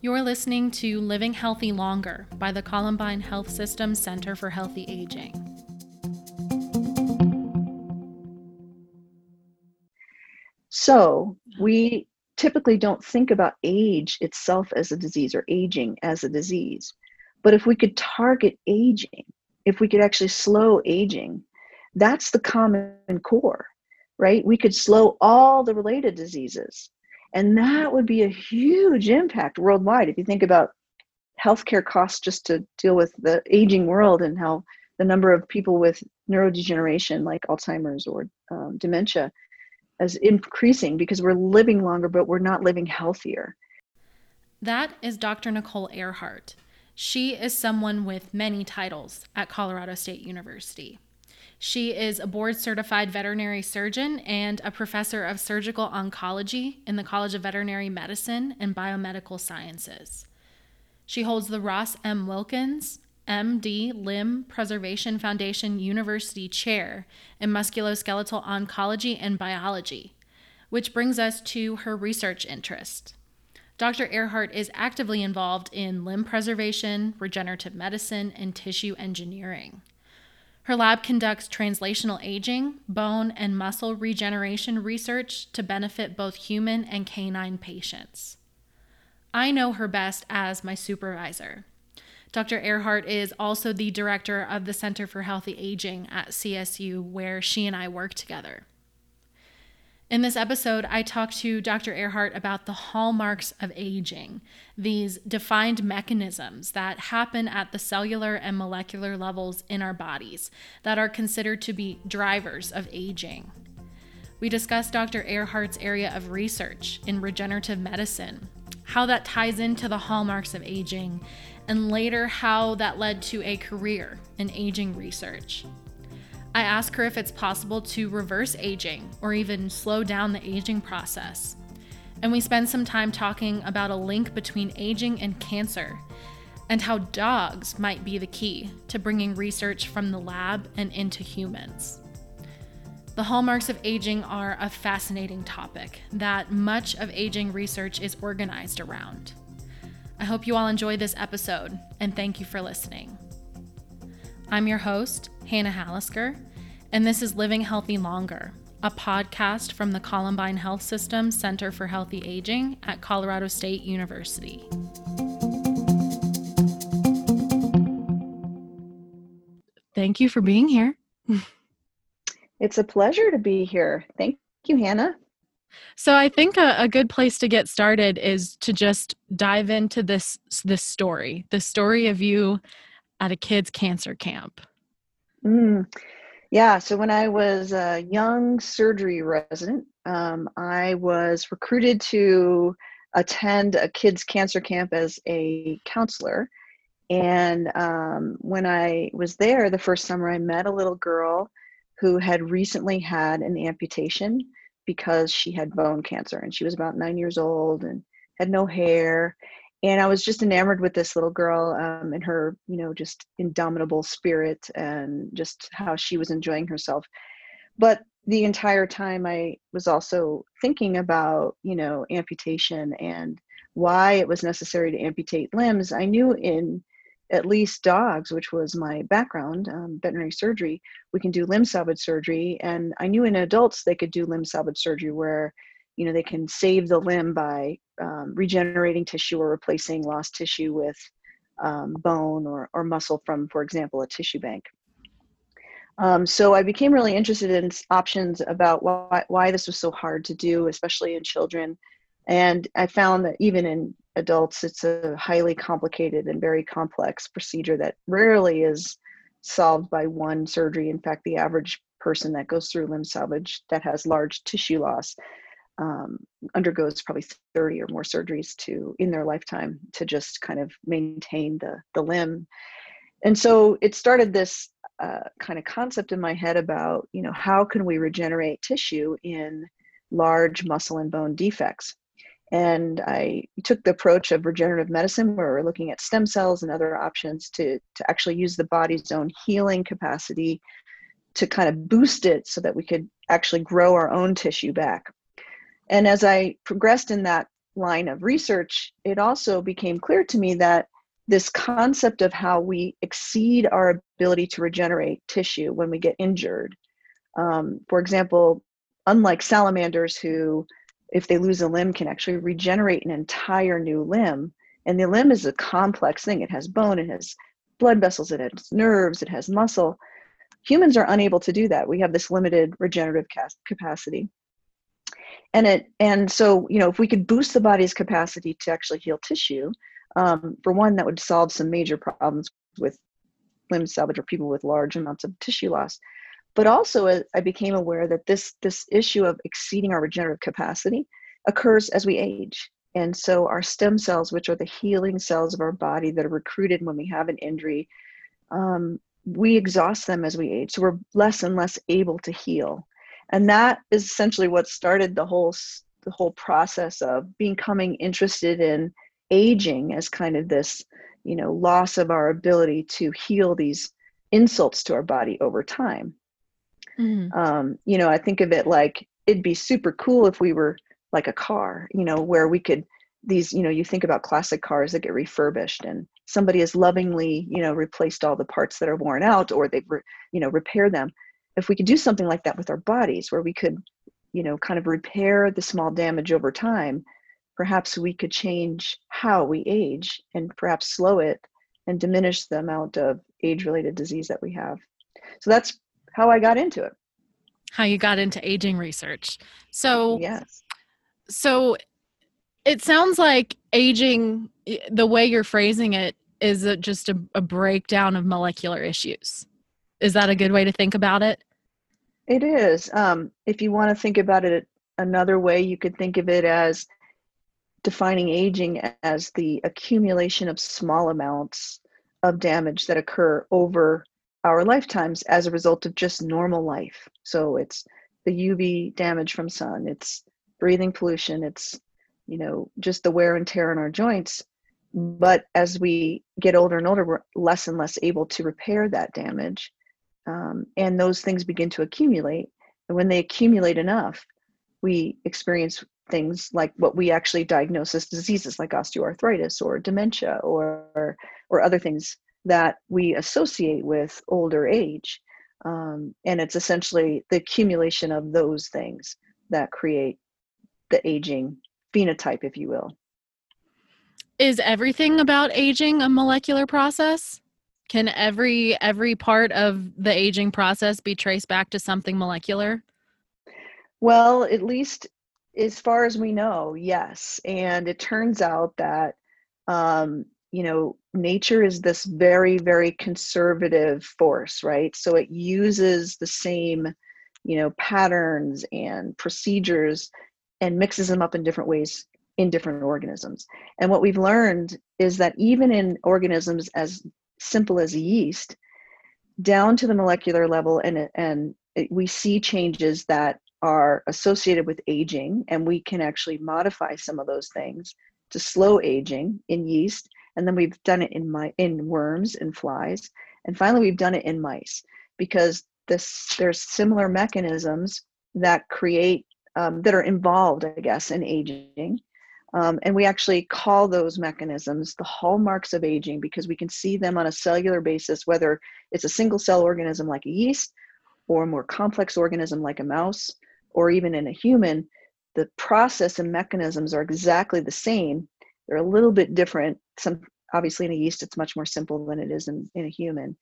You're listening to Living Healthy Longer by the Columbine Health System Center for Healthy Aging. So, we typically don't think about age itself as a disease or aging as a disease. But if we could target aging, if we could actually slow aging, that's the common core, right? We could slow all the related diseases. And that would be a huge impact worldwide. If you think about healthcare costs just to deal with the aging world and how the number of people with neurodegeneration like Alzheimer's or um, dementia is increasing because we're living longer, but we're not living healthier. That is Dr. Nicole Ehrhart. She is someone with many titles at Colorado State University. She is a board certified veterinary surgeon and a professor of surgical oncology in the College of Veterinary Medicine and Biomedical Sciences. She holds the Ross M. Wilkins MD Limb Preservation Foundation University Chair in Musculoskeletal Oncology and Biology, which brings us to her research interest. Dr. Ehrhart is actively involved in limb preservation, regenerative medicine, and tissue engineering. Her lab conducts translational aging, bone, and muscle regeneration research to benefit both human and canine patients. I know her best as my supervisor. Dr. Ehrhart is also the director of the Center for Healthy Aging at CSU, where she and I work together. In this episode, I talked to Dr. Ehrhart about the hallmarks of aging, these defined mechanisms that happen at the cellular and molecular levels in our bodies that are considered to be drivers of aging. We discussed Dr. Ehrhart's area of research in regenerative medicine, how that ties into the hallmarks of aging, and later how that led to a career in aging research. I ask her if it's possible to reverse aging or even slow down the aging process. And we spend some time talking about a link between aging and cancer and how dogs might be the key to bringing research from the lab and into humans. The hallmarks of aging are a fascinating topic that much of aging research is organized around. I hope you all enjoy this episode and thank you for listening. I'm your host, Hannah Hallisker, and this is Living Healthy Longer, a podcast from the Columbine Health System Center for Healthy Aging at Colorado State University. Thank you for being here. It's a pleasure to be here. Thank you, Hannah. So I think a, a, good place to get started is to just dive into this this story, the story of you at a kids cancer camp. Mm. Yeah, so when I was a young surgery resident, um, I was recruited to attend a kids' cancer camp as a counselor. And um, when I was there the first summer, I met a little girl who had recently had an amputation because she had bone cancer. And she was about nine years old and had no hair and I was just enamored with this little girl um, and her, you know, just indomitable spirit and just how she was enjoying herself. But the entire time, I was also thinking about, you know, amputation and why it was necessary to amputate limbs. I knew in at least dogs, which was my background, um, veterinary surgery, we can do limb salvage surgery. And I knew in adults they could do limb salvage surgery where you know they can save the limb by um, regenerating tissue or replacing lost tissue with um, bone or, or muscle from for example a tissue bank. Um, so i became really interested in options about why, why this was so hard to do especially in children. And i found that even in adults it's a highly complicated and very complex procedure that rarely is solved by one surgery. In fact the average person that goes through limb salvage that has large tissue loss um, undergoes probably 30 or more surgeries to in their lifetime to just kind of maintain the the limb. And so it started this uh, kind of concept in my head about you know how can we regenerate tissue in large muscle and bone defects? And i took the approach of regenerative medicine where we're looking at stem cells and other options to to actually use the body's own healing capacity to kind of boost it so that we could actually grow our own tissue back and as I progressed in that line of research, it also became clear to me that this concept of how we exceed our ability to regenerate tissue when we get injured. Um, for example, unlike salamanders who, if they lose a limb, can actually regenerate an entire new limb. And the limb is a complex thing. It has bone, it has blood vessels, it has nerves, it has muscle. Humans are unable to do that. We have this limited regenerative capacity and it and so you know if we could boost the body's capacity to actually heal tissue um, for one that would solve some major problems with limb salvage or people with large amounts of tissue loss. But also i became aware that this this issue of exceeding our regenerative capacity occurs as we age. And so our stem cells which are the healing cells of our body that are recruited when we have an injury um, we exhaust them as we age. So we're less and less able to heal and that is essentially what started the whole the whole process of becoming interested in aging as kind of this you know loss of our ability to heal these insults to our body over time mm-hmm. um, you know i think of it like it'd be super cool if we were like a car you know where we could these you know you think about classic cars that get refurbished and somebody has lovingly you know replaced all the parts that are worn out or they've re, you know repair them if we could do something like that with our bodies where we could you know kind of repair the small damage over time perhaps we could change how we age and perhaps slow it and diminish the amount of age related disease that we have. So that's how i got into it. How you got into aging research. So yes. so it sounds like aging the way you're phrasing it is a, just a, a breakdown of molecular issues. Is that a good way to think about it it is. Um, if you want to think about it another way, you could think of it as defining aging as the accumulation of small amounts of damage that occur over our lifetimes as a result of just normal life. So it's the UV damage from sun, it's breathing pollution, it's you know just the wear and tear on our joints. But as we get older and older, we're less and less able to repair that damage um, and those things begin to accumulate. And when they accumulate enough we experience things like what we actually diagnose as diseases like osteoarthritis or dementia or or other things that we associate with older age. Um, and it's essentially the accumulation of those things that create the aging phenotype if you will. Is everything about aging a molecular process can every every part of the aging process be traced back to something molecular? Well, at least as far as we know, yes. And it turns out that um, you know, nature is this very, very conservative force, right? So it uses the same, you know, patterns and procedures and mixes them up in different ways in different organisms. And what we've learned is that even in organisms as simple as yeast down to the molecular level and and it, we see changes that are associated with aging and we can actually modify some of those things to slow aging in yeast. And then we've done it in my in worms and flies. And finally we've done it in mice because this there's similar mechanisms that create um, that are involved i guess in aging um, and we actually call those mechanisms the hallmarks of aging because we can see them on a cellular basis, whether it's a single cell organism like a yeast or a more complex organism like a mouse or even in a human. The process and mechanisms are exactly the same. They're a little bit different. Some obviously in a yeast it's much more simple than it is in, in a human.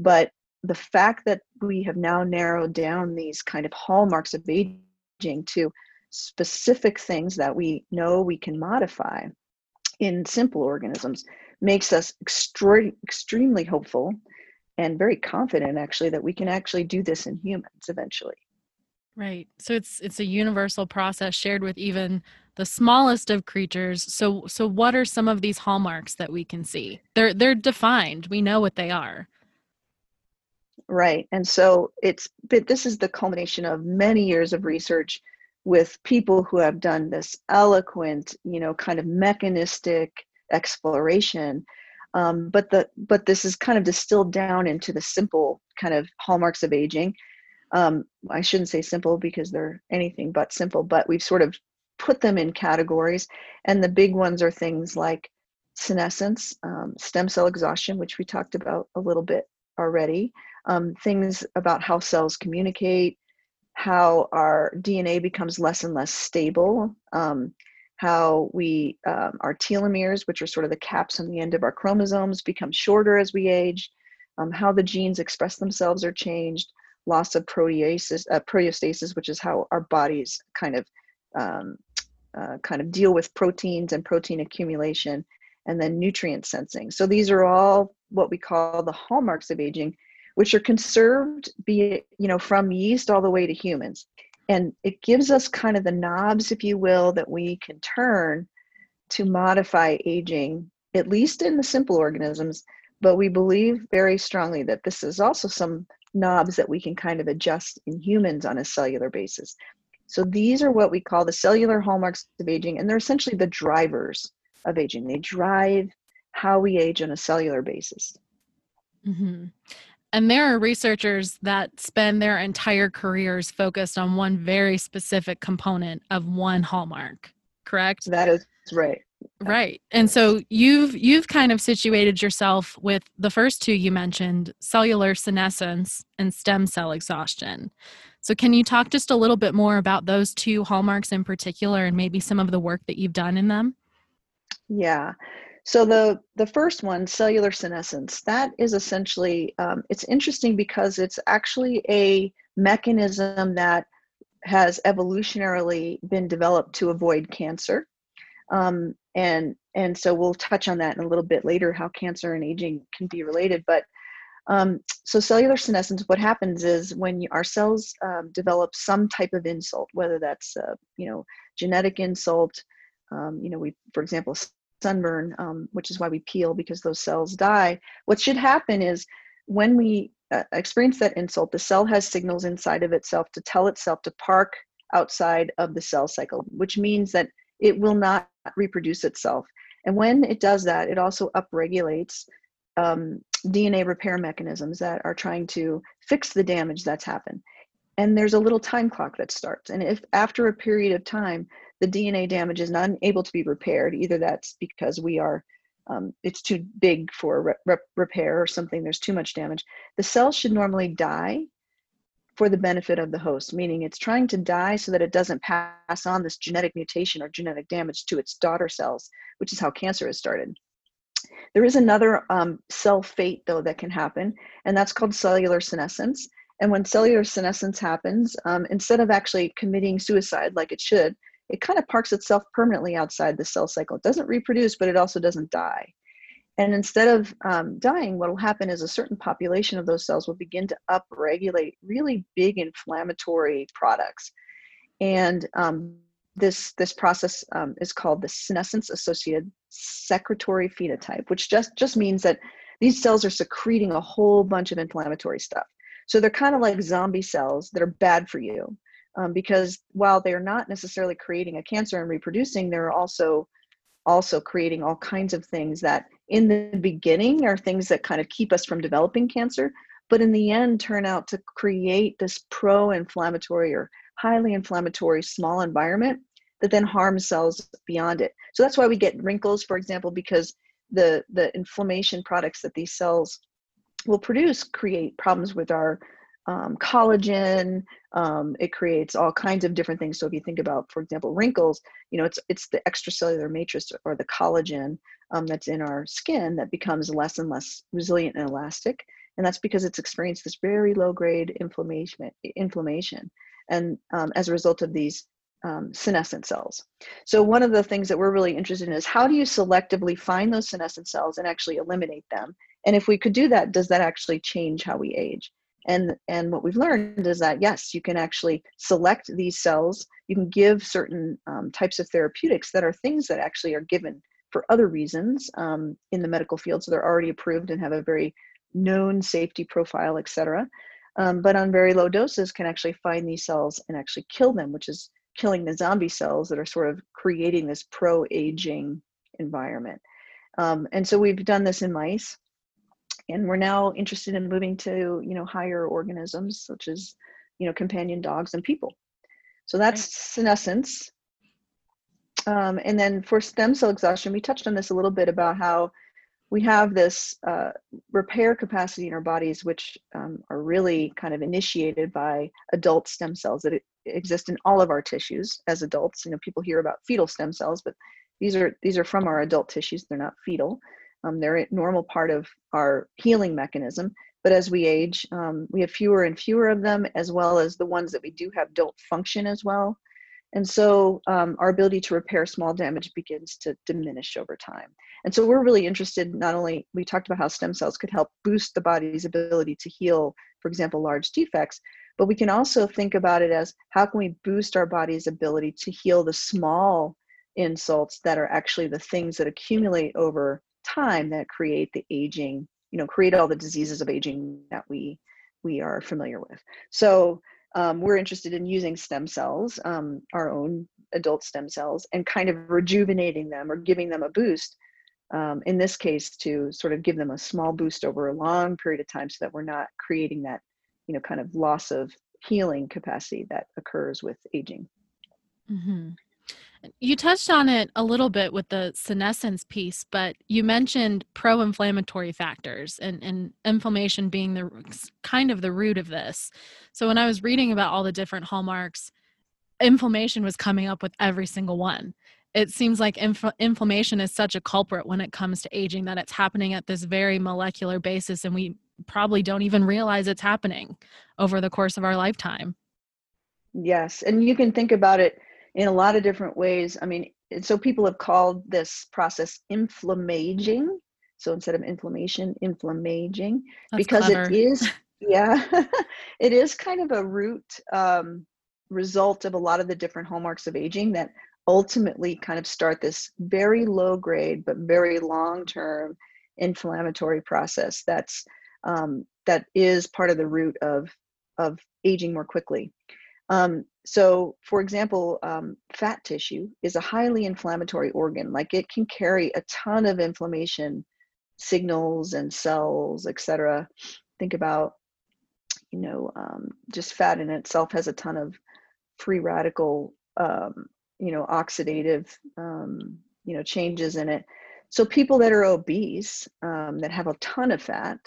But the fact that we have now narrowed down these kind of hallmarks of aging to specific things that we know we can modify in simple organisms makes us extra- extremely hopeful and very confident actually that we can actually do this in humans eventually. Right. So it's it's a universal process shared with even the smallest of creatures. So so what are some of these hallmarks that we can see? They're they're defined. We know what they are. Right. And so it's but this is the culmination of many years of research with people who have done this eloquent, you know, kind of mechanistic exploration. Um, but the but this is kind of distilled down into the simple kind of hallmarks of aging. Um, I shouldn't say simple because they're anything but simple, but we've sort of put them in categories. And the big ones are things like senescence, um, stem cell exhaustion, which we talked about a little bit already, um, things about how cells communicate, how our DNA becomes less and less stable, um, how we um, our telomeres, which are sort of the caps on the end of our chromosomes, become shorter as we age, um, how the genes express themselves are changed, loss of uh, proteostasis, which is how our bodies kind of um, uh, kind of deal with proteins and protein accumulation, and then nutrient sensing. So these are all what we call the hallmarks of aging, which are conserved, be it you know from yeast all the way to humans. And it gives us kind of the knobs if you will that we can turn to modify aging at least in the simple organisms but we believe very strongly that this is also some knobs that we can kind of adjust in humans on a cellular basis. So these are what we call the cellular hallmarks of aging and they're essentially the drivers of aging. They drive how we age on a cellular basis. Mm-hmm. And there are researchers that spend their entire careers focused on one very specific component of one hallmark, correct? That is right. Right. And so you've you've kind of situated yourself with the first two you mentioned, cellular senescence and stem cell exhaustion. So can you talk just a little bit more about those two hallmarks in particular and maybe some of the work that you've done in them? Yeah. So the the first one, cellular senescence, that is essentially um, it's interesting because it's actually a mechanism that has evolutionarily been developed to avoid cancer, um, and and so we'll touch on that in a little bit later how cancer and aging can be related. But um, so cellular senescence, what happens is when you, our cells um, develop some type of insult, whether that's uh, you know genetic insult, um, you know we for example sunburn, um, which is why we peel because those cells die. What should happen is when we uh, experience that insult, the cell has signals inside of itself to tell itself to park outside of the cell cycle, which means that it will not reproduce itself. And when it does that, it also upregulates um, DNA repair mechanisms that are trying to fix the damage that's happened. And there's a little time clock that starts. And if after a period of time, the DNA damage is not able to be repaired. Either that's because we are, um, it's too big for re- re- repair or something, there's too much damage. The cell should normally die for the benefit of the host, meaning it's trying to die so that it doesn't pass on this genetic mutation or genetic damage to its daughter cells, which is how cancer has started. There is another um, cell fate, though, that can happen, and that's called cellular senescence. And when cellular senescence happens, um, instead of actually committing suicide like it should, it kind of parks itself permanently outside the cell cycle. It doesn't reproduce, but it also doesn't die. And instead of um, dying, what will happen is a certain population of those cells will begin to upregulate really big inflammatory products. And um, this, this process um, is called the senescence associated secretory phenotype, which just, just means that these cells are secreting a whole bunch of inflammatory stuff. So they're kind of like zombie cells that are bad for you um, because while they're not necessarily creating a cancer and reproducing, they're also also creating all kinds of things that in the beginning are things that kind of keep us from developing cancer, but in the end turn out to create this pro-inflammatory or highly inflammatory small environment that then harms cells beyond it. So that's why we get wrinkles, for example, because the the inflammation products that these cells will produce create problems with our um, collagen. Um, it creates all kinds of different things. So if you think about, for example, wrinkles, you know, it's it's the extracellular matrix or the collagen um, that's in our skin that becomes less and less resilient and elastic, and that's because it's experienced this very low grade inflammation. Inflammation, and um, as a result of these um, senescent cells. So one of the things that we're really interested in is how do you selectively find those senescent cells and actually eliminate them? And if we could do that, does that actually change how we age? And and what we've learned is that yes you can actually select these cells. You can give certain um, types of therapeutics that are things that actually are given for other reasons um, in the medical field. So they're already approved and have a very known safety profile etc um, but on very low doses can actually find these cells and actually kill them which is killing the zombie cells that are sort of creating this pro-aging environment. Um, and so we've done this in mice and we're now interested in moving to you know higher organisms such as you know companion dogs and people so that's right. senescence Um, and then for stem cell exhaustion, we touched on this a little bit about how we have this uh, repair capacity in our bodies, which um, are really kind of initiated by adult stem cells that exist in all of our tissues as adults. You know, people hear about fetal stem cells, but these are these are from our adult tissues. They're not fetal. Um, they're a normal part of our healing mechanism. But as we age, um, we have fewer and fewer of them, as well as the ones that we do have don't function as well. And so um, our ability to repair small damage begins to diminish over time. And so we're really interested, not only, we talked about how stem cells could help boost the body's ability to heal, for example, large defects, but we can also think about it as how can we boost our body's ability to heal the small insults that are actually the things that accumulate over time that create the aging, you know, create all the diseases of aging that we we are familiar with. So um, we're interested in using stem cells, um, our own adult stem cells, and kind of rejuvenating them or giving them a boost. Um, in this case, to sort of give them a small boost over a long period of time, so that we're not creating that, you know, kind of loss of healing capacity that occurs with aging. Mm-hmm. You touched on it a little bit with the senescence piece, but you mentioned pro inflammatory factors and, and inflammation being the kind of the root of this. So when I was reading about all the different hallmarks, inflammation was coming up with every single one. It seems like inf- inflammation is such a culprit when it comes to aging that it's happening at this very molecular basis, and we probably don't even realize it's happening over the course of our lifetime. Yes, and you can think about it in a lot of different ways. I mean, so people have called this process inflammaging. So instead of inflammation, inflammaging, That's because clever. it is, yeah, it is kind of a root um, result of a lot of the different hallmarks of aging that ultimately kind of start this very low grade but very long term inflammatory process that's um, that is part of the root of of aging more quickly um, so, for example, um, fat tissue is a highly inflammatory organ. Like it can carry a ton of inflammation signals and cells, etc. Think about, you know, um, just fat in itself has a ton of free radical, um, you know, oxidative, um, you know, changes in it. So people that are obese, um, that have a ton of fat,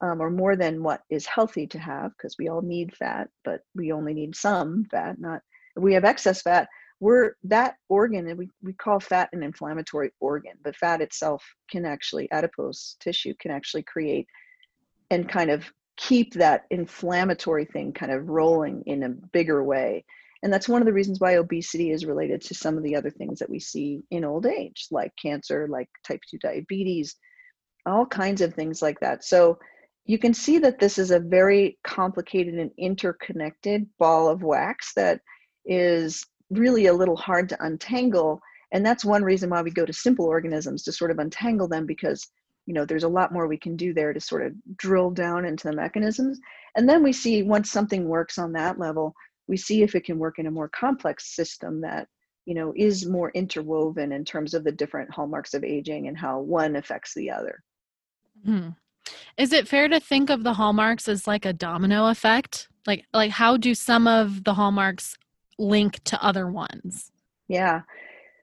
um, or more than what is healthy to have because we all need fat but we only need some fat not we have excess fat. We're that organ and we, we call fat an inflammatory organ but fat itself can actually adipose tissue can actually create and kind of keep that inflammatory thing kind of rolling in a bigger way. And that's one of the reasons why obesity is related to some of the other things that we see in old age like cancer like type 2 diabetes all kinds of things like that. So you can see that this is a very complicated and interconnected ball of wax that is really a little hard to untangle. And that's one reason why we go to simple organisms to sort of untangle them because you know there's a lot more we can do there to sort of drill down into the mechanisms. And then we see once something works on that level we see if it can work in a more complex system that you know is more interwoven in terms of the different hallmarks of aging and how one affects the other. Hmm is it fair to think of the hallmarks as like a domino effect? Like like how do some of the hallmarks link to other ones? Yeah.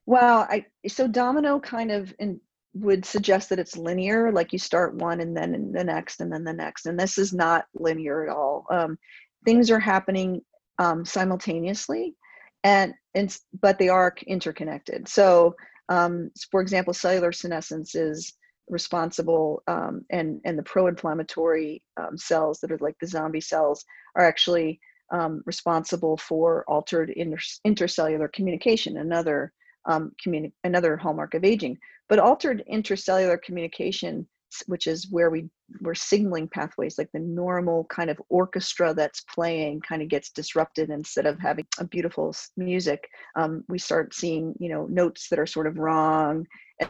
Well, I so domino kind of in, would suggest that it's linear, like you start one and then the next and then the next, and this is not linear at all. Um, things are happening um, simultaneously, and and but they are interconnected. So, um, for example, cellular senescence is responsible um, and and the pro-inflammatory um, cells that are like the zombie cells are actually um, responsible for altered inter- intercellular communication another um, communi- another hallmark of aging. But altered intercellular communication which is where we we're signaling pathways like the normal kind of orchestra that's playing kind of gets disrupted instead of having a beautiful music. Um, we start seeing you know notes that are sort of wrong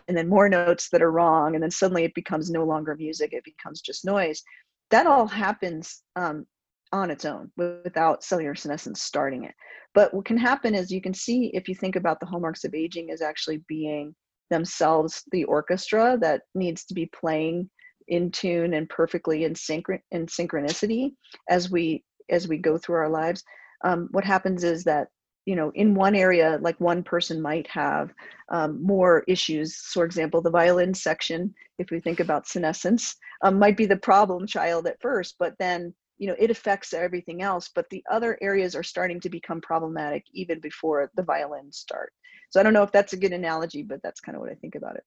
and then more notes that are wrong and then suddenly it becomes no longer music it becomes just noise. That all happens um, on its own without cellular senescence starting it. But what can happen is you can see if you think about the hallmarks of aging as actually being themselves the orchestra that needs to be playing in tune and perfectly in, synchron- in synchronicity as we as we go through our lives. Um, what happens is that you know in one area like one person might have um, more issues. So for example the violin section if we think about senescence um, might be the problem child at first but then you know it affects everything else. But the other areas are starting to become problematic even before the violins start. So i don't know if that's a good analogy but that's kind of what i think about it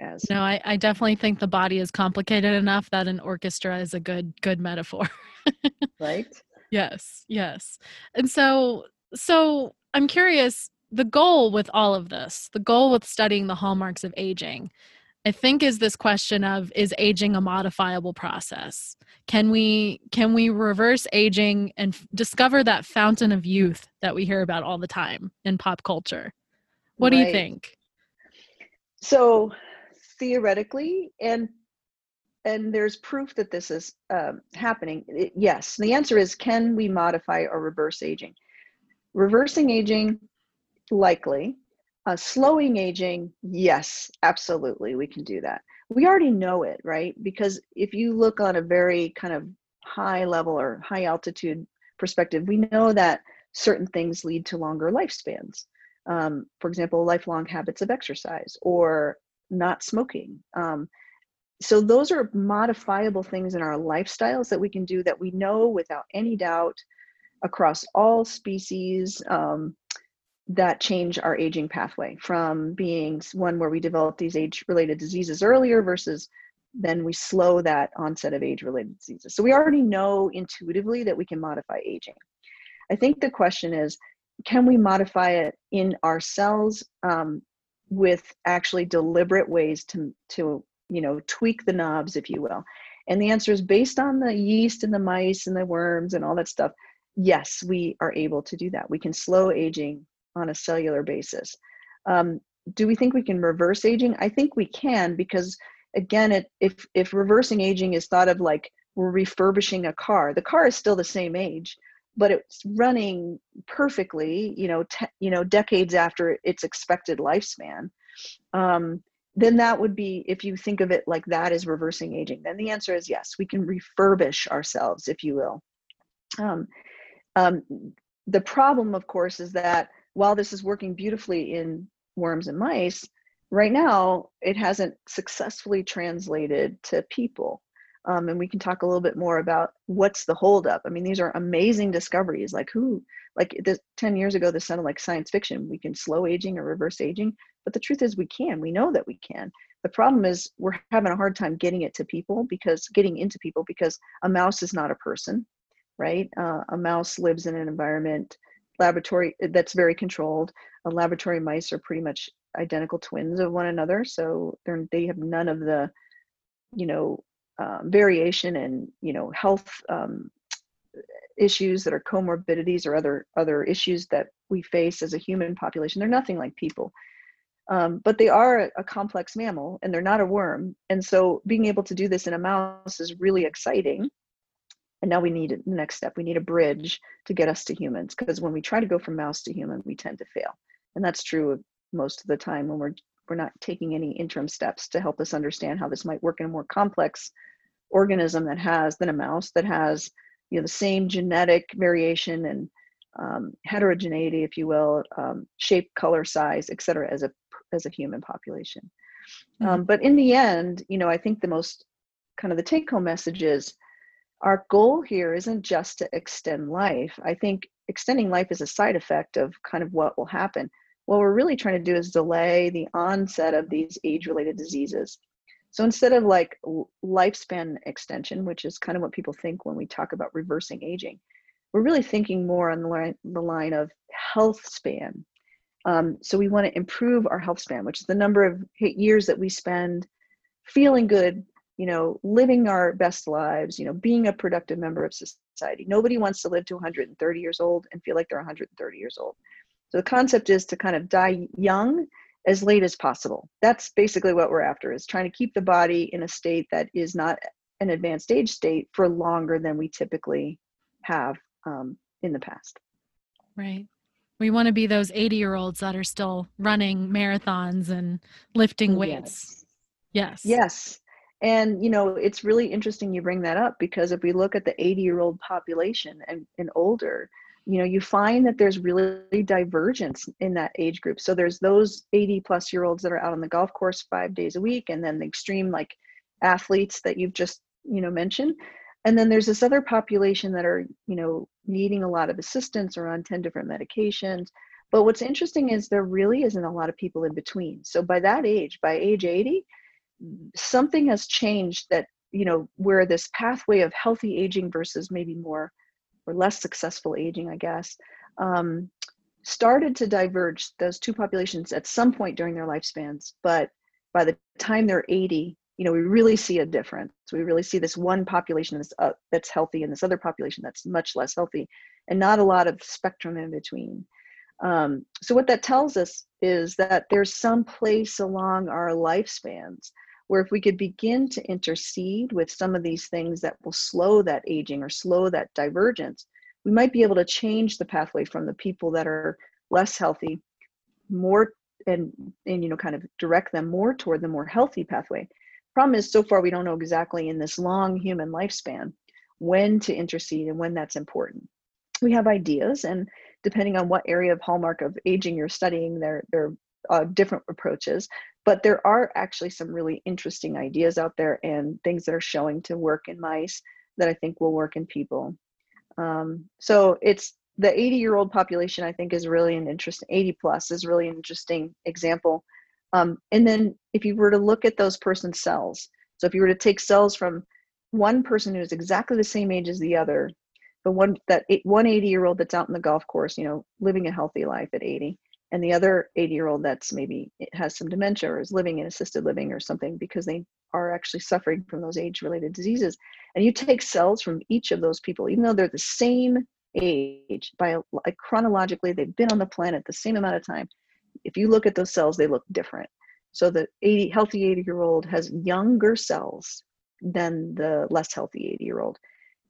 as no I, I definitely think the body is complicated enough that an orchestra is a good good metaphor right yes yes and so so i'm curious the goal with all of this the goal with studying the hallmarks of aging I think is this question of is aging a modifiable process? Can we can we reverse aging and f- discover that fountain of youth that we hear about all the time in pop culture? What right. do you think? So theoretically and and there's proof that this is um, happening. It, yes, the answer is can we modify or reverse aging? Reversing aging likely uh, slowing aging, yes, absolutely, we can do that. We already know it, right? Because if you look on a very kind of high level or high altitude perspective, we know that certain things lead to longer lifespans. Um, for example, lifelong habits of exercise or not smoking. Um, so those are modifiable things in our lifestyles that we can do that we know without any doubt across all species um, that change our aging pathway from being one where we develop these age related diseases earlier versus then we slow that onset of age related diseases. So we already know intuitively that we can modify aging. I think the question is can we modify it in our cells um, with actually deliberate ways to, to you know tweak the knobs if you will and the answer is based on the yeast and the mice and the worms and all that stuff yes we are able to do that we can slow aging on a cellular basis. Um, do we think we can reverse aging? I think we can because again, it, if if reversing aging is thought of like we're refurbishing a car, the car is still the same age, but it's running perfectly, you know, te- you know, decades after its expected lifespan. Um, then that would be if you think of it like that as reversing aging. Then the answer is yes, we can refurbish ourselves, if you will. Um, um, the problem, of course, is that while this is working beautifully in worms and mice, right now it hasn't successfully translated to people. Um, and we can talk a little bit more about what's the holdup. I mean, these are amazing discoveries. Like who, like this, 10 years ago, this sounded like science fiction. We can slow aging or reverse aging, but the truth is we can. We know that we can. The problem is we're having a hard time getting it to people because getting into people because a mouse is not a person, right? Uh, a mouse lives in an environment laboratory that's very controlled. Uh, laboratory mice are pretty much identical twins of one another, so they have none of the, you know, um, variation and you know health um, issues that are comorbidities or other other issues that we face as a human population. They're nothing like people. Um, but they are a complex mammal and they're not a worm. And so being able to do this in a mouse is really exciting and now we need the next step we need a bridge to get us to humans because when we try to go from mouse to human we tend to fail and that's true most of the time when we're we're not taking any interim steps to help us understand how this might work in a more complex organism that has than a mouse that has you know the same genetic variation and um, heterogeneity if you will um, shape color size et cetera as a as a human population mm-hmm. um, but in the end you know i think the most kind of the take home message is our goal here isn't just to extend life. I think extending life is a side effect of kind of what will happen. What we're really trying to do is delay the onset of these age related diseases. So instead of like lifespan extension, which is kind of what people think when we talk about reversing aging, we're really thinking more on the line, the line of health span. Um, so we want to improve our health span, which is the number of years that we spend feeling good, you know, living our best lives, you know, being a productive member of society. Nobody wants to live to 130 years old and feel like they're 130 years old. So the concept is to kind of die young as late as possible. That's basically what we're after is trying to keep the body in a state that is not an advanced age state for longer than we typically have um, in the past. Right. We want to be those 80 year olds that are still running marathons and lifting weights. Yes. Yes. yes and you know it's really interesting you bring that up because if we look at the 80 year old population and, and older you know you find that there's really divergence in that age group. So there's those 80 plus year olds that are out on the golf course five days a week and then the extreme like athletes that you've just you know mentioned. And then there's this other population that are you know needing a lot of assistance or on 10 different medications. But what's interesting is there really isn't a lot of people in between. So by that age by age 80 something has changed that you know where this pathway of healthy aging versus maybe more or less successful aging i guess um, started to diverge those two populations at some point during their lifespans. But by the time they're 80 you know we really see a difference. We really see this one population that's, uh, that's healthy and this other population that's much less healthy and not a lot of spectrum in between. Um, so what that tells us is that there's some place along our lifespans where if we could begin to intercede with some of these things that will slow that aging or slow that divergence we might be able to change the pathway from the people that are less healthy more and and you know kind of direct them more toward the more healthy pathway. Problem is so far we don't know exactly in this long human lifespan when to intercede and when that's important. We have ideas and depending on what area of hallmark of aging you're studying there there are uh, different approaches but there are actually some really interesting ideas out there and things that are showing to work in mice that i think will work in people. Um, so it's the 80 year old population i think is really an interesting 80 plus is really an interesting example. Um, and then if you were to look at those person's cells, so if you were to take cells from one person who's exactly the same age as the other, the one that 180 year old that's out in the golf course, you know, living a healthy life at 80, and the other 80 year old that's maybe has some dementia or is living in assisted living or something because they are actually suffering from those age related diseases. And you take cells from each of those people, even though they're the same age, by like chronologically, they've been on the planet the same amount of time, if you look at those cells, they look different. So the 80, healthy 80 year old has younger cells than the less healthy 80 year old.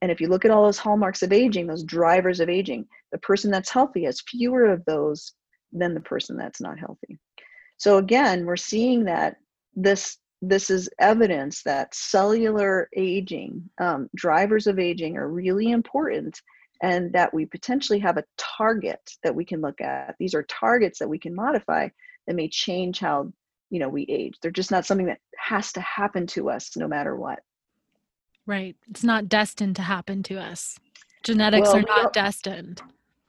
And if you look at all those hallmarks of aging, those drivers of aging, the person that's healthy has fewer of those than the person that's not healthy. So again, we're seeing that this this is evidence that cellular aging, um, drivers of aging, are really important and that we potentially have a target that we can look at. These are targets that we can modify that may change how you know we age. They're just not something that has to happen to us no matter what. Right. It's not destined to happen to us. Genetics well, are not destined.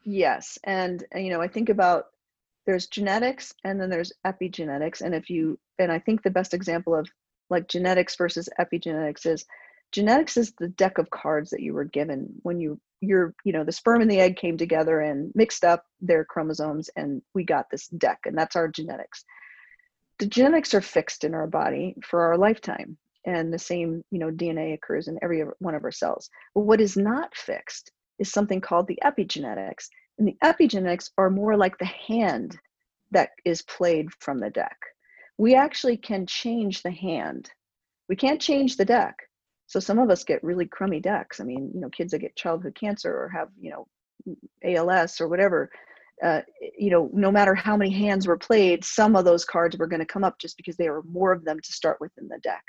Yes, and you know I think about there's genetics and then there's epigenetics, and if you and I think the best example of like genetics versus epigenetics is genetics is the deck of cards that you were given when you your you know the sperm and the egg came together and mixed up their chromosomes and we got this deck and that's our genetics. The genetics are fixed in our body for our lifetime and the same you know dna occurs in every one of our cells. But what is not fixed is something called the epigenetics and the epigenetics are more like the hand that is played from the deck we actually can change the hand we can't change the deck so some of us get really crummy decks. I mean, you know, kids that get childhood cancer or have, you know, ALS or whatever, uh, you know, no matter how many hands were played, some of those cards were going to come up just because there were more of them to start with in the deck.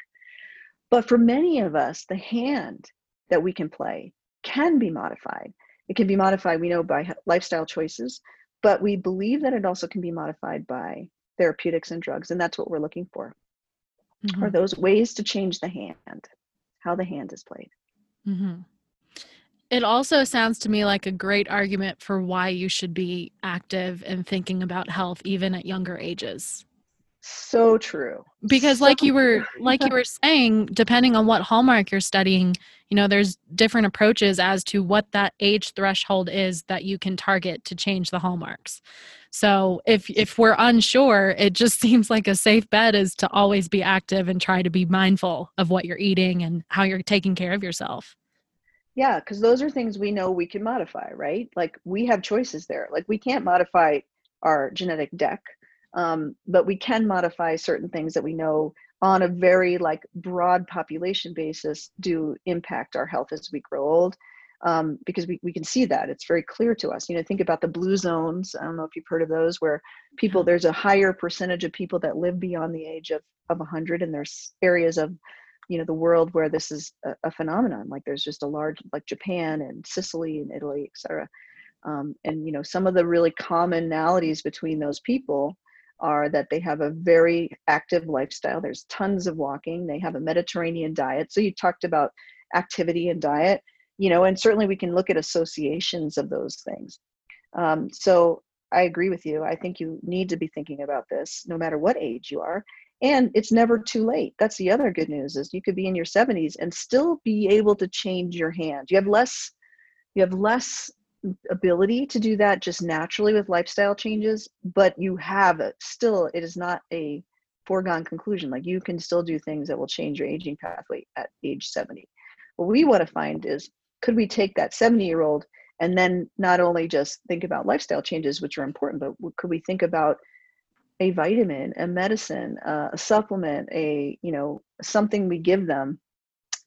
But for many of us, the hand that we can play can be modified. It can be modified, we know, by lifestyle choices, but we believe that it also can be modified by therapeutics and drugs, and that's what we're looking for. Mm-hmm. Are those ways to change the hand? how the hand is played. Mm-hmm. It also sounds to me like a great argument for why you should be active and thinking about health even at younger ages. So true. Because so like you were like you were saying, depending on what hallmark you're studying, you know, there's different approaches as to what that age threshold is that you can target to change the hallmarks. So if if we're unsure, it just seems like a safe bet is to always be active and try to be mindful of what you're eating and how you're taking care of yourself. Yeah, because those are things we know we can modify, right? Like we have choices there. Like we can't modify our genetic deck, um, but we can modify certain things that we know on a very like broad population basis do impact our health as we grow old um, because we, we can see that. It's very clear to us. You know think about the blue zones. I don't know if you've heard of those where people there's a higher percentage of people that live beyond the age of, of 100 and there's areas of you know the world where this is a, a phenomenon. Like there's just a large like japan and sicily and italy etc Um, and you know, some of the really commonalities between those people are that they have a very active lifestyle. There's tons of walking. They have a Mediterranean diet. So you talked about activity and diet, you know, and certainly we can look at associations of those things. Um, so I agree with you. I think you need to be thinking about this no matter what age you are. And it's never too late. That's the other good news is you could be in your 70s and still be able to change your hand. You have less you have less ability to do that just naturally with lifestyle changes, but you have still it is not a foregone conclusion. Like you can still do things that will change your aging pathway at age 70. What we want to find is could we take that 70 year old and then not only just think about lifestyle changes which are important but could we think about a vitamin a medicine uh, a supplement a you know something we give them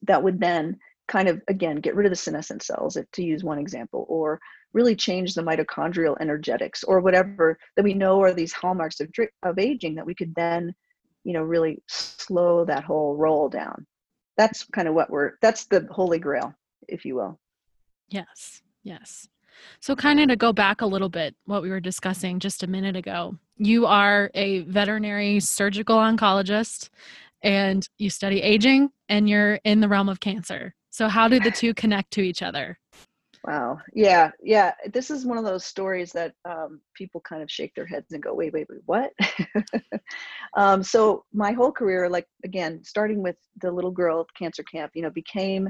that would then kind of again get rid of the senescent cells if, to use one example or really change the mitochondrial energetics or whatever that we know are these hallmarks of, of aging that we could then you know really slow that whole roll down that's kind of what we're that's the holy grail if you will yes Yes. So, kind of to go back a little bit, what we were discussing just a minute ago, you are a veterinary surgical oncologist and you study aging and you're in the realm of cancer. So, how do the two connect to each other? Wow. Yeah. Yeah. This is one of those stories that um, people kind of shake their heads and go, wait, wait, wait, what? um, so, my whole career, like, again, starting with the little girl at cancer camp, you know, became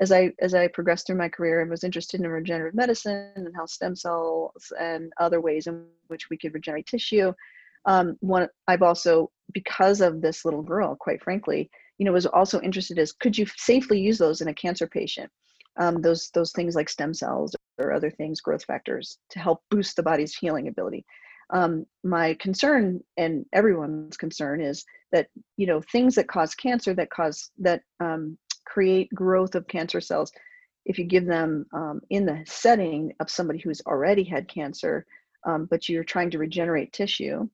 as I as I progressed through my career and was interested in regenerative medicine and how stem cells and other ways in which we could regenerate tissue. Um, one I've also because of this little girl, quite frankly, you know, was also interested is could you safely use those in a cancer patient? Um, those those things like stem cells or other things, growth factors, to help boost the body's healing ability. Um, my concern and everyone's concern is that you know things that cause cancer that cause that um, create growth of cancer cells if you give them um, in the setting of somebody who's already had cancer, um, but you're trying to regenerate tissue,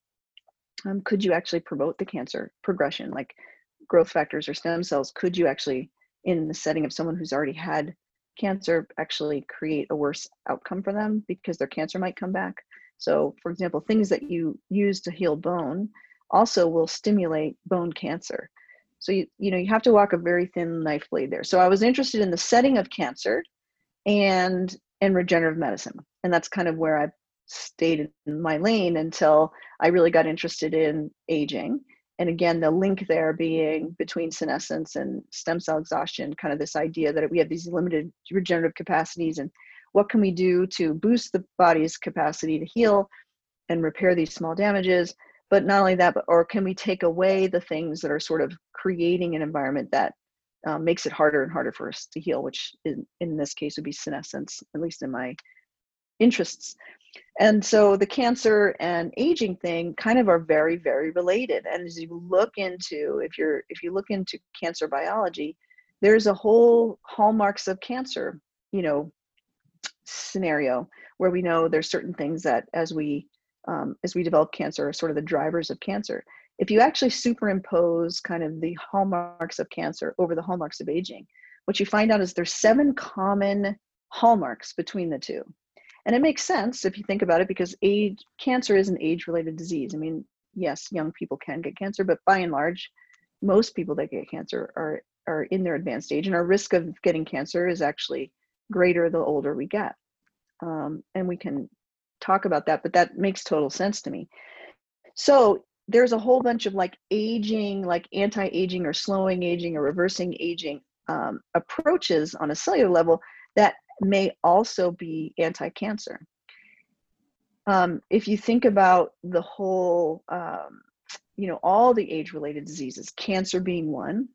um, could you actually promote the cancer progression, like growth factors or stem cells? Could you actually, in the setting of someone who's already had cancer, actually create a worse outcome for them because their cancer might come back? So, for example, things that you use to heal bone also will stimulate bone cancer. So you you know you have to walk a very thin knife blade there. So I was interested in the setting of cancer and and regenerative medicine. And that's kind of where I stayed in my lane until I really got interested in aging. And again, the link there being between senescence and stem cell exhaustion, kind of this idea that we have these limited regenerative capacities and what can we do to boost the body's capacity to heal and repair these small damages? But not only that but or can we take away the things that are sort of creating an environment that um, makes it harder and harder for us to heal which in, in this case would be senescence at least in my interests and so the cancer and aging thing kind of are very very related and as you look into if you're if you look into cancer biology there's a whole hallmarks of cancer you know scenario where we know there's certain things that as we um, as we develop cancer are sort of the drivers of cancer. If you actually superimpose kind of the hallmarks of cancer over the hallmarks of aging, what you find out is there's seven common hallmarks between the two. And it makes sense if you think about it because age cancer is an age-related disease. I mean, yes, young people can get cancer, but by and large, most people that get cancer are are in their advanced age, and our risk of getting cancer is actually greater the older we get. Um, and we can talk about that, but that makes total sense to me. So there's a whole bunch of like aging, like anti-aging or slowing aging or reversing aging um, approaches on a cellular level that may also be anti-cancer. Um, if you think about the whole, um, you know, all the age-related diseases, cancer being one,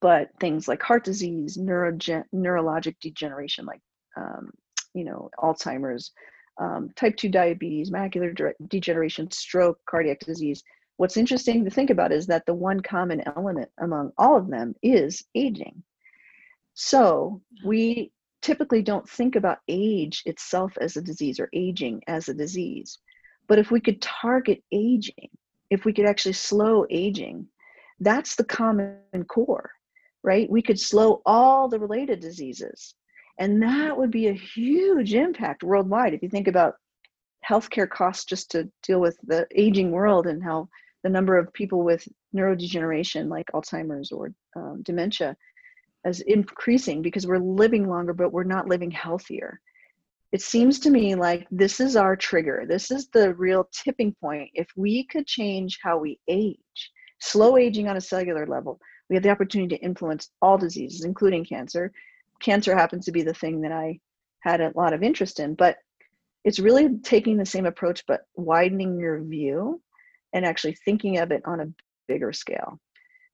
but things like heart disease, neurogen- neurologic degeneration, like um, you know, Alzheimer's, um, type 2 diabetes, macular degeneration, stroke, cardiac disease. What's interesting to think about is that the one common element among all of them is aging. So we typically don't think about age itself as a disease or aging as a disease. But if we could target aging, if we could actually slow aging, that's the common core, right? We could slow all the related diseases And that would be a huge impact worldwide. If you think about healthcare costs just to deal with the aging world and how the number of people with neurodegeneration like Alzheimer's or um, dementia is increasing because we're living longer, but we're not living healthier. It seems to me like this is our trigger. This is the real tipping point. If we could change how we age, slow aging on a cellular level, we have the opportunity to influence all diseases, including cancer. Cancer happens to be the thing that I had a lot of interest in, but it's really taking the same approach but widening your view and actually thinking of it on a bigger scale.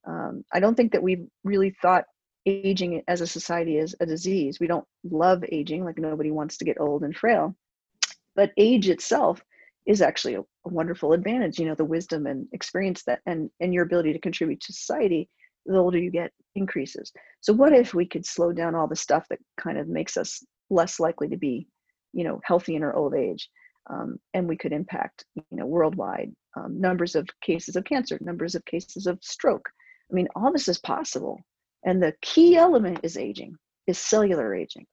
Um, I don't think that we've really thought aging as a society is a disease. We don't love aging, like nobody wants to get old and frail. But age itself is actually a, a wonderful advantage. You know, the wisdom and experience that and, and your ability to contribute to society, the older you get, increases. So what if we could slow down all the stuff that kind of makes us less likely to be, you know, healthy in our old age? Um, and we could impact, you know, worldwide um, numbers of cases of cancer, numbers of cases of stroke. I mean, all this is possible. And the key element is aging, is cellular aging.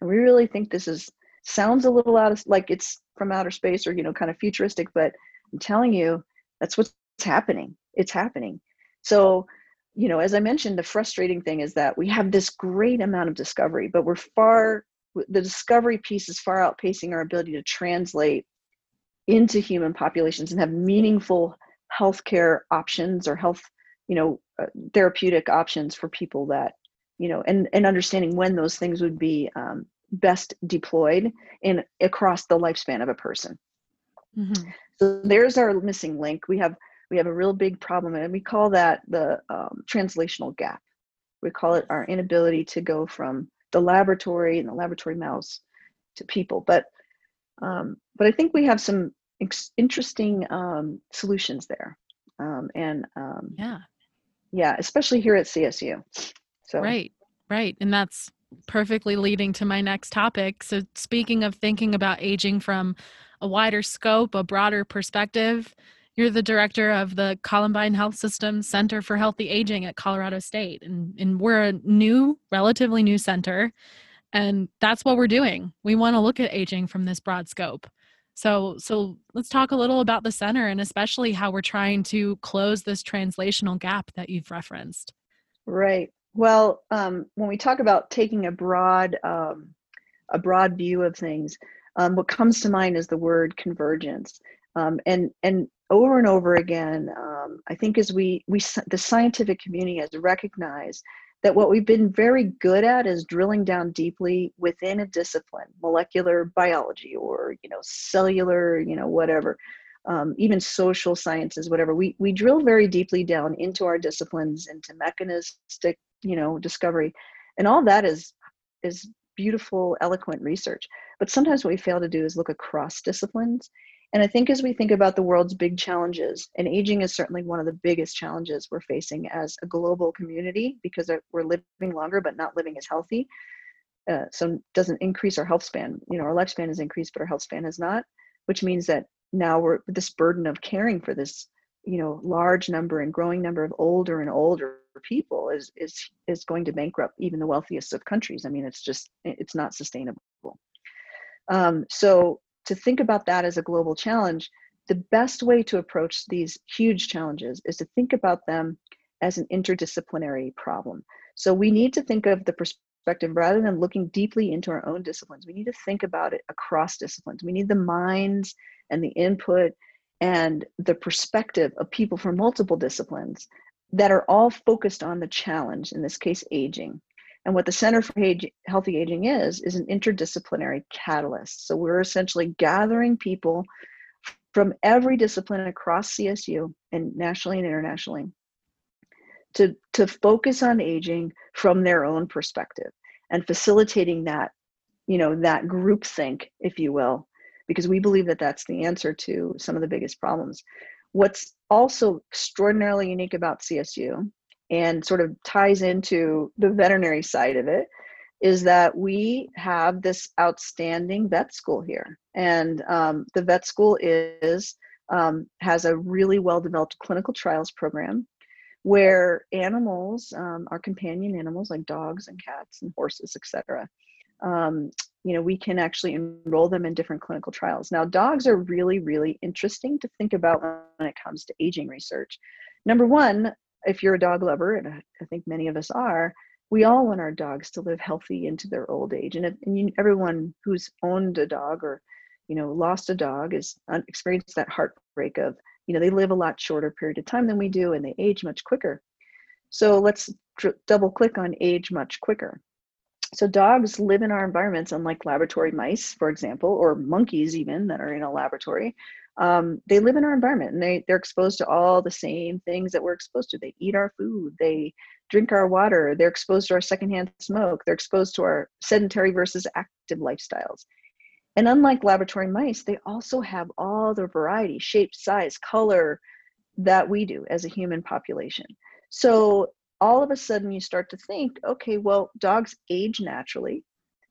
And we really think this is sounds a little out of like it's from outer space or you know kind of futuristic, but I'm telling you, that's what's happening. It's happening. So, you know, as I mentioned, the frustrating thing is that we have this great amount of discovery, but we're far the discovery piece is far outpacing our ability to translate into human populations and have meaningful healthcare options or health you know uh, therapeutic options for people that you know and and understanding when those things would be um, best deployed in across the lifespan of a person. Mm-hmm. so there's our missing link. We have we have a real big problem and we call that the um, translational gap. We call it our inability to go from the laboratory and the laboratory mouse to people. But um, but i think we have some ex- interesting um, solutions there. Um, and um, yeah yeah especially here at csu so right right and that's perfectly leading to my next topic so speaking of thinking about aging from a wider scope a broader perspective you're the director of the Columbine Health System Center for Healthy Aging at Colorado State. And, and we're a new, relatively new center. And that's what we're doing. We want to look at aging from this broad scope. So, so let's talk a little about the center and especially how we're trying to close this translational gap that you've referenced. Right. Well, um, when we talk about taking a broad, um, a broad view of things, um, what comes to mind is the word convergence. Um, and and over and over again, um, I think as we we the scientific community has recognized that what we've been very good at is drilling down deeply within a discipline molecular biology or you know cellular you know whatever um, even social sciences whatever. We, we drill very deeply down into our disciplines into mechanistic you know discovery and all that is is beautiful eloquent research. But sometimes what we fail to do is look across disciplines and I think as we think about the world's big challenges, and aging is certainly one of the biggest challenges we're facing as a global community because we're living longer but not living as healthy. Uh, so doesn't increase our health span. You know, our lifespan has increased, but our health span has not, which means that now we're this burden of caring for this, you know, large number and growing number of older and older people is is is going to bankrupt even the wealthiest of countries. I mean, it's just it's not sustainable. Um, so to think about that as a global challenge, the best way to approach these huge challenges is to think about them as an interdisciplinary problem. So we need to think of the perspective rather than looking deeply into our own disciplines. We need to think about it across disciplines. We need the minds and the input and the perspective of people from multiple disciplines that are all focused on the challenge, in this case, aging. And what the Center for Age, Healthy Aging is, is an interdisciplinary catalyst. So we're essentially gathering people from every discipline across CSU and nationally and internationally to, to focus on aging from their own perspective and facilitating that, you know, that group think, if you will, because we believe that that's the answer to some of the biggest problems. What's also extraordinarily unique about CSU and sort of ties into the veterinary side of it is that we have this outstanding vet school here and um, the vet school is um, has a really well developed clinical trials program where animals um, our companion animals like dogs and cats and horses etc um, you know, we can actually enroll them in different clinical trials. Now, dogs are really, really interesting to think about when it comes to aging research. Number one, if you're a dog lover, and I think many of us are, we all want our dogs to live healthy into their old age. And, if, and you, everyone who's owned a dog or, you know, lost a dog has uh, experienced that heartbreak of, you know, they live a lot shorter period of time than we do, and they age much quicker. So let's double click on age much quicker. So dogs live in our environments, unlike laboratory mice, for example, or monkeys even that are in a laboratory. Um, they live in our environment and they, they're exposed to all the same things that we're exposed to. They eat our food, they drink our water, they're exposed to our secondhand smoke, they're exposed to our sedentary versus active lifestyles. And unlike laboratory mice, they also have all the variety, shape, size, color that we do as a human population. So all of a sudden you start to think, okay, well, dogs age naturally,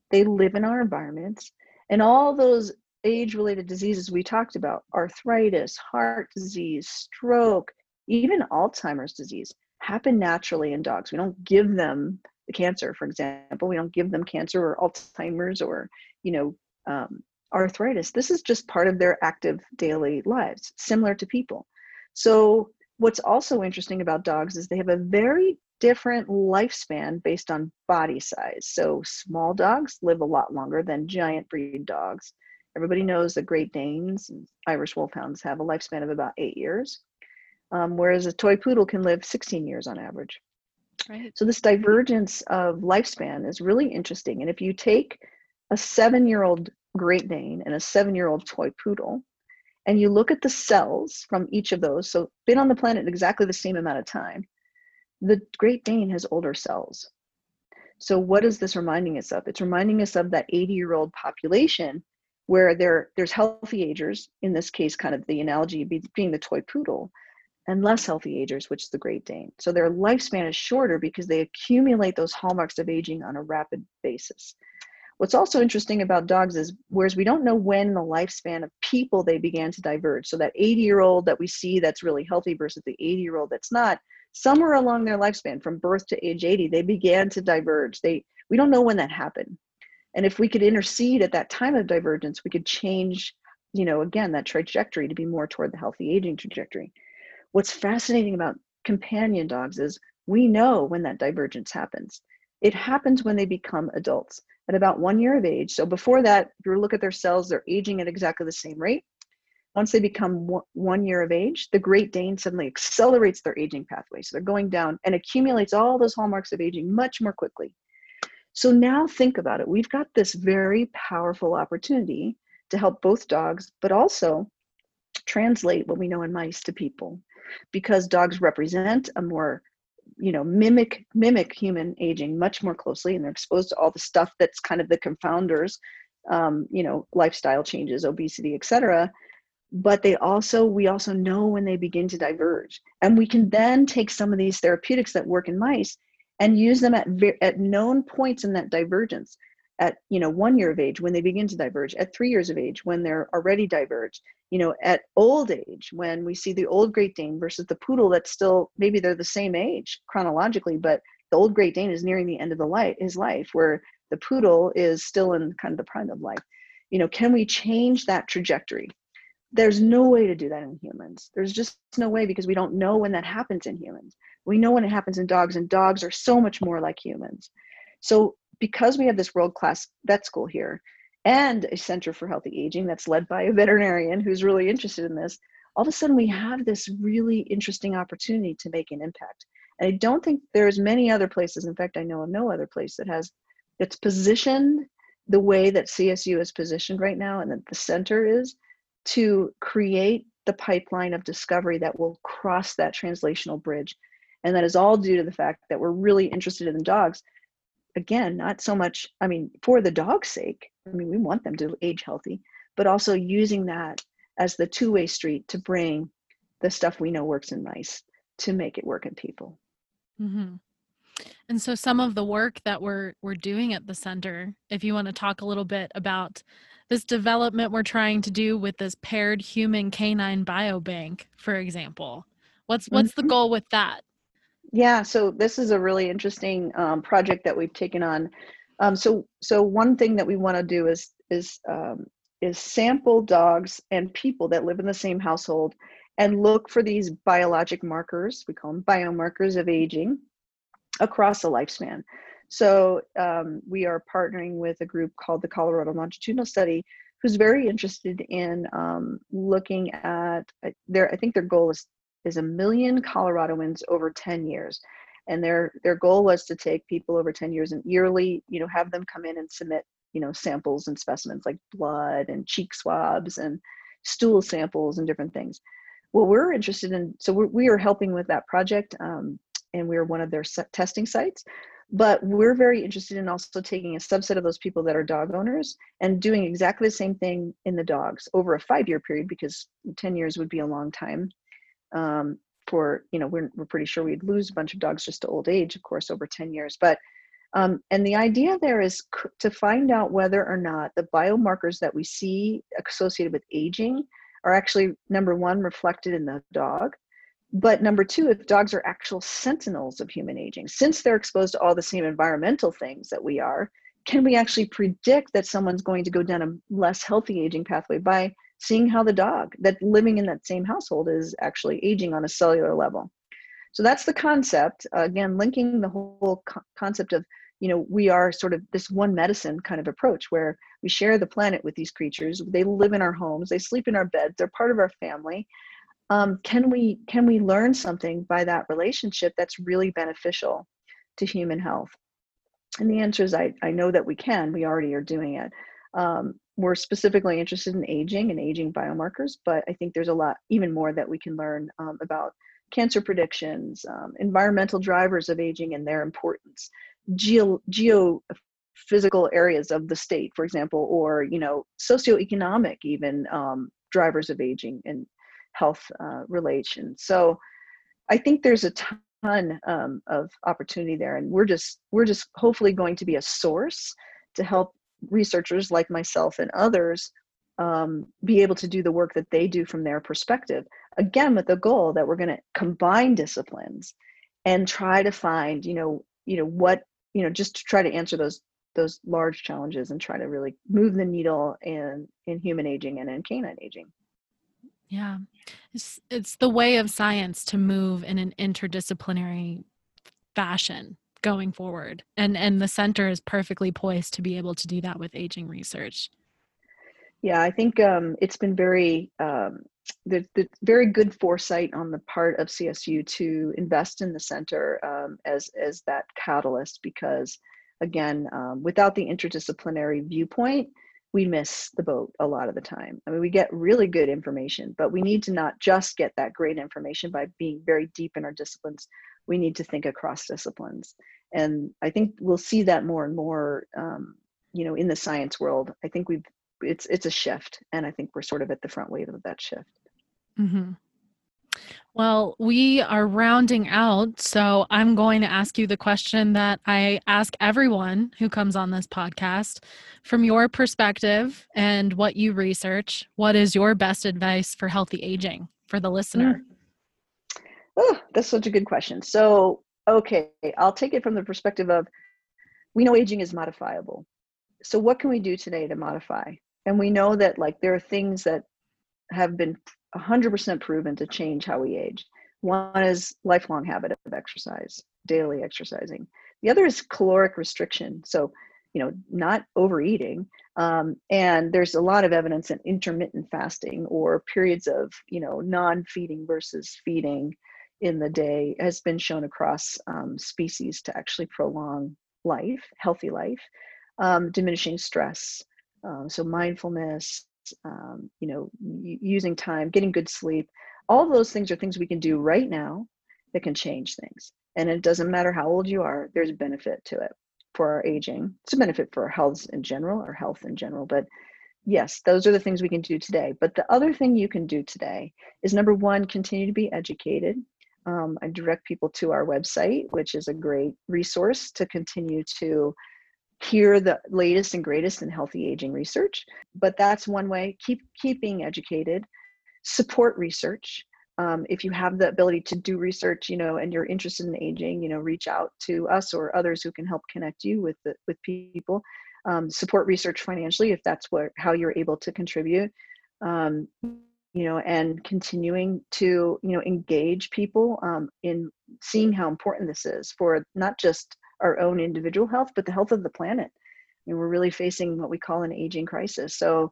they live in our environments, and all those age related diseases we talked about arthritis, heart disease, stroke, even Alzheimer's disease happen naturally in dogs. We don't give them the cancer, for example, we don't give them cancer or Alzheimer's or, you know, um, arthritis. This is just part of their active daily lives, similar to people. So what's also interesting about dogs is they have a very different lifespan based on body size. So small dogs live a lot longer than giant breed dogs. Everybody knows that Great Danes and Irish Wolfhounds have a lifespan of about eight years, um, whereas a toy poodle can live 16 years on average. Right. So this divergence of lifespan is really interesting. And if you take a seven-year-old Great Dane and a seven-year-old toy poodle, and you look at the cells from each of those, so been on the planet exactly the same amount of time, the Great Dane has older cells. So what is this reminding us of? It's reminding us of that 80 year old population where there, there's healthy agers, in this case, kind of the analogy being the toy poodle, and less healthy agers, which is the Great Dane. So their lifespan is shorter because they accumulate those hallmarks of aging on a rapid basis. What's also interesting about dogs is whereas we don't know when the lifespan of people they began to diverge. So that 80 year old that we see that's really healthy versus the 80 year old that's not, somewhere along their lifespan, from birth to age 80, they began to diverge. They we don't know when that happened. And if we could intercede at that time of divergence, we could change, you know, again, that trajectory to be more toward the healthy aging trajectory. What's fascinating about companion dogs is we know when that divergence happens. It happens when they become adults at about one year of age. So before that, if you look at their cells, they're aging at exactly the same rate. Once they become one year of age, the Great Dane suddenly accelerates their aging pathway. So they're going down and accumulates all those hallmarks of aging much more quickly. So now think about it. We've got this very powerful opportunity to help both dogs, but also translate what we know in mice to people because dogs represent a more you know mimic mimic human aging much more closely and they're exposed to all the stuff that's kind of the confounders um, you know lifestyle changes obesity etc but they also we also know when they begin to diverge. And we can then take some of these therapeutics that work in mice and use them at at known points in that divergence at you know one year of age when they begin to diverge at three years of age when they're already diverged you know at old age when we see the old great dane versus the poodle that's still maybe they're the same age chronologically but the old great dane is nearing the end of the life his life where the poodle is still in kind of the prime of life. You know can we change that trajectory? There's no way to do that in humans. There's just no way because we don't know when that happens in humans. We know when it happens in dogs and dogs are so much more like humans so because we have this world class vet school here and a center for healthy aging that's led by a veterinarian who's really interested in this, all of a sudden we have this really interesting opportunity to make an impact. And I don't think there's many other places, in fact, I know of no other place that has that's positioned the way that CSU is positioned right now and that the center is to create the pipeline of discovery that will cross that translational bridge. And that is all due to the fact that we're really interested in dogs again, not so much, I mean, for the dog's sake, I mean, we want them to age healthy, but also using that as the two way street to bring the stuff we know works in mice to make it work in people. Mm-hmm. And so, some of the work that we're we're doing at the center, if you want to talk a little bit about this development we're trying to do with this paired human canine biobank, for example, what's what's mm-hmm. the goal with that? Yeah, so this is a really interesting um, project that we've taken on Um, so so one thing that we want to do is is um, is sample dogs and people that live in the same household and look for these biologic markers. We call them biomarkers of aging across a lifespan. So um, we are partnering with a group called the Colorado Longitudinal Study, who's very interested in um, looking at uh, their. I think their goal is is a million Coloradoans over 10 years. And their their goal was to take people over 10 years and yearly, you know, have them come in and submit, you know, samples and specimens like blood and cheek swabs and stool samples and different things. Well, we're interested in, so we're, we are helping with that project, um, and we're one of their testing sites. But we're very interested in also taking a subset of those people that are dog owners and doing exactly the same thing in the dogs over a five year period because 10 years would be a long time um, for you know we're, we're pretty sure we'd lose a bunch of dogs just to old age of course over 10 years. But um, and the idea there is c- to find out whether or not the biomarkers that we see associated with aging are actually number one reflected in the dog but number two if dogs are actual sentinels of human aging. Since they're exposed to all the same environmental things that we are can we actually predict that someone's going to go down a less healthy aging pathway by seeing how the dog that living in that same household is actually aging on a cellular level. So that's the concept. Uh, again, linking the whole co- concept of, you know, we are sort of this one medicine kind of approach where we share the planet with these creatures. They live in our homes, they sleep in our beds, they're part of our family. Um, can we can we learn something by that relationship that's really beneficial to human health? And the answer is I, I know that we can. We already are doing it. Um, we're specifically interested in aging and aging biomarkers, but I think there's a lot even more that we can learn um, about cancer predictions, um, environmental drivers of aging and their importance, geo geophysical areas of the state, for example, or you know socioeconomic even um, drivers of aging and health uh, relations. So I think there's a ton um, of opportunity there, and we're just we're just hopefully going to be a source to help researchers like myself and others um, be able to do the work that they do from their perspective. Again, with the goal that we're going to combine disciplines and try to find, you know, you know what, you know, just to try to answer those those large challenges and try to really move the needle in in human aging and in canine aging. Yeah, it's it's the way of science to move in an interdisciplinary fashion going forward and and the center is perfectly poised to be able to do that with aging research. Yeah i think um, it's been very um, the, the very good foresight on the part of csu to invest in the center um, as as that catalyst because again um, without the interdisciplinary viewpoint we miss the boat a lot of the time. I mean we get really good information but we need to not just get that great information by being very deep in our disciplines we need to think across disciplines. And i think we'll see that more and more um, you know in the science world. I think we've it's it's a shift and i think we're sort of at the front wave of that shift. Mm-hmm. well we are rounding out so i'm going to ask you the question that i ask everyone who comes on this podcast. From your perspective and what you research what is your best advice for healthy aging for the listener? Mm-hmm. Oh, that's such a good question. So, okay, I'll take it from the perspective of we know aging is modifiable. So, what can we do today to modify? And we know that like there are things that have been 100% proven to change how we age. One is lifelong habit of exercise, daily exercising. The other is caloric restriction. So, you know, not overeating. Um, and there's a lot of evidence in intermittent fasting or periods of, you know, non-feeding versus feeding in the day has been shown across um, species to actually prolong life, healthy life, um, diminishing stress. Um, so mindfulness, um, you know, using time, getting good sleep, all those things are things we can do right now that can change things. And it doesn't matter how old you are, there's a benefit to it for our aging. It's a benefit for our health in general, our health in general. But yes, those are the things we can do today. But the other thing you can do today is number one, continue to be educated um, I direct people to our website, which is a great resource to continue to hear the latest and greatest in healthy aging research. But that's one way. Keep keep being educated. Support research. um, if you have the ability to do research, you know, and you're interested in aging, you know, reach out to us or others who can help connect you with the, with people. Um, support research financially if that's what how you're able to contribute. Um, you know, and continuing to you know engage people um, in seeing how important this is for not just our own individual health, but the health of the planet. And we're really facing what we call an aging crisis. So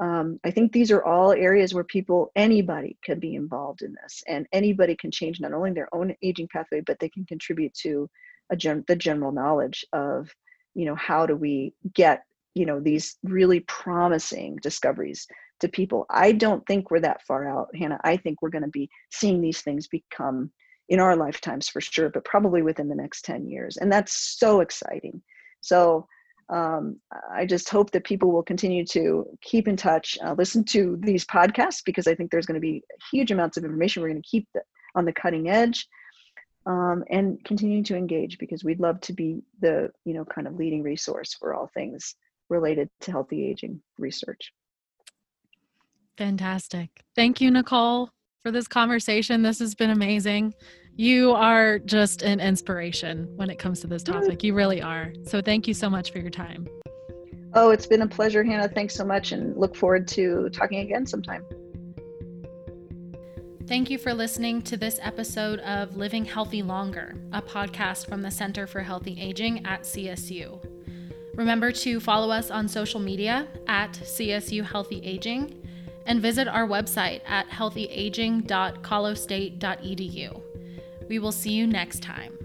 um, I think these are all areas where people, anybody can be involved in this and anybody can change not only their own aging pathway, but they can contribute to a gen- the general knowledge of, you know, how do we get, you know, these really promising discoveries to people. I don't think we're that far out, Hannah. I think we're going to be seeing these things become in our lifetimes for sure, but probably within the next 10 years. And that's so exciting. So um, I just hope that people will continue to keep in touch, uh, listen to these podcasts because I think there's going to be huge amounts of information. We're going to keep the, on the cutting edge um, and continue to engage because we'd love to be the you know kind of leading resource for all things related to healthy aging research. Fantastic. Thank you, Nicole, for this conversation. This has been amazing. You are just an inspiration when it comes to this topic. You really are. So thank you so much for your time. Oh, it's been a pleasure, Hannah. Thanks so much and look forward to talking again sometime. Thank you for listening to this episode of Living Healthy Longer, a podcast from the Center for Healthy Aging at CSU. Remember to follow us on social media at CSU Healthy Aging and visit our website at healthyaging.colostate.edu. We will see you next time.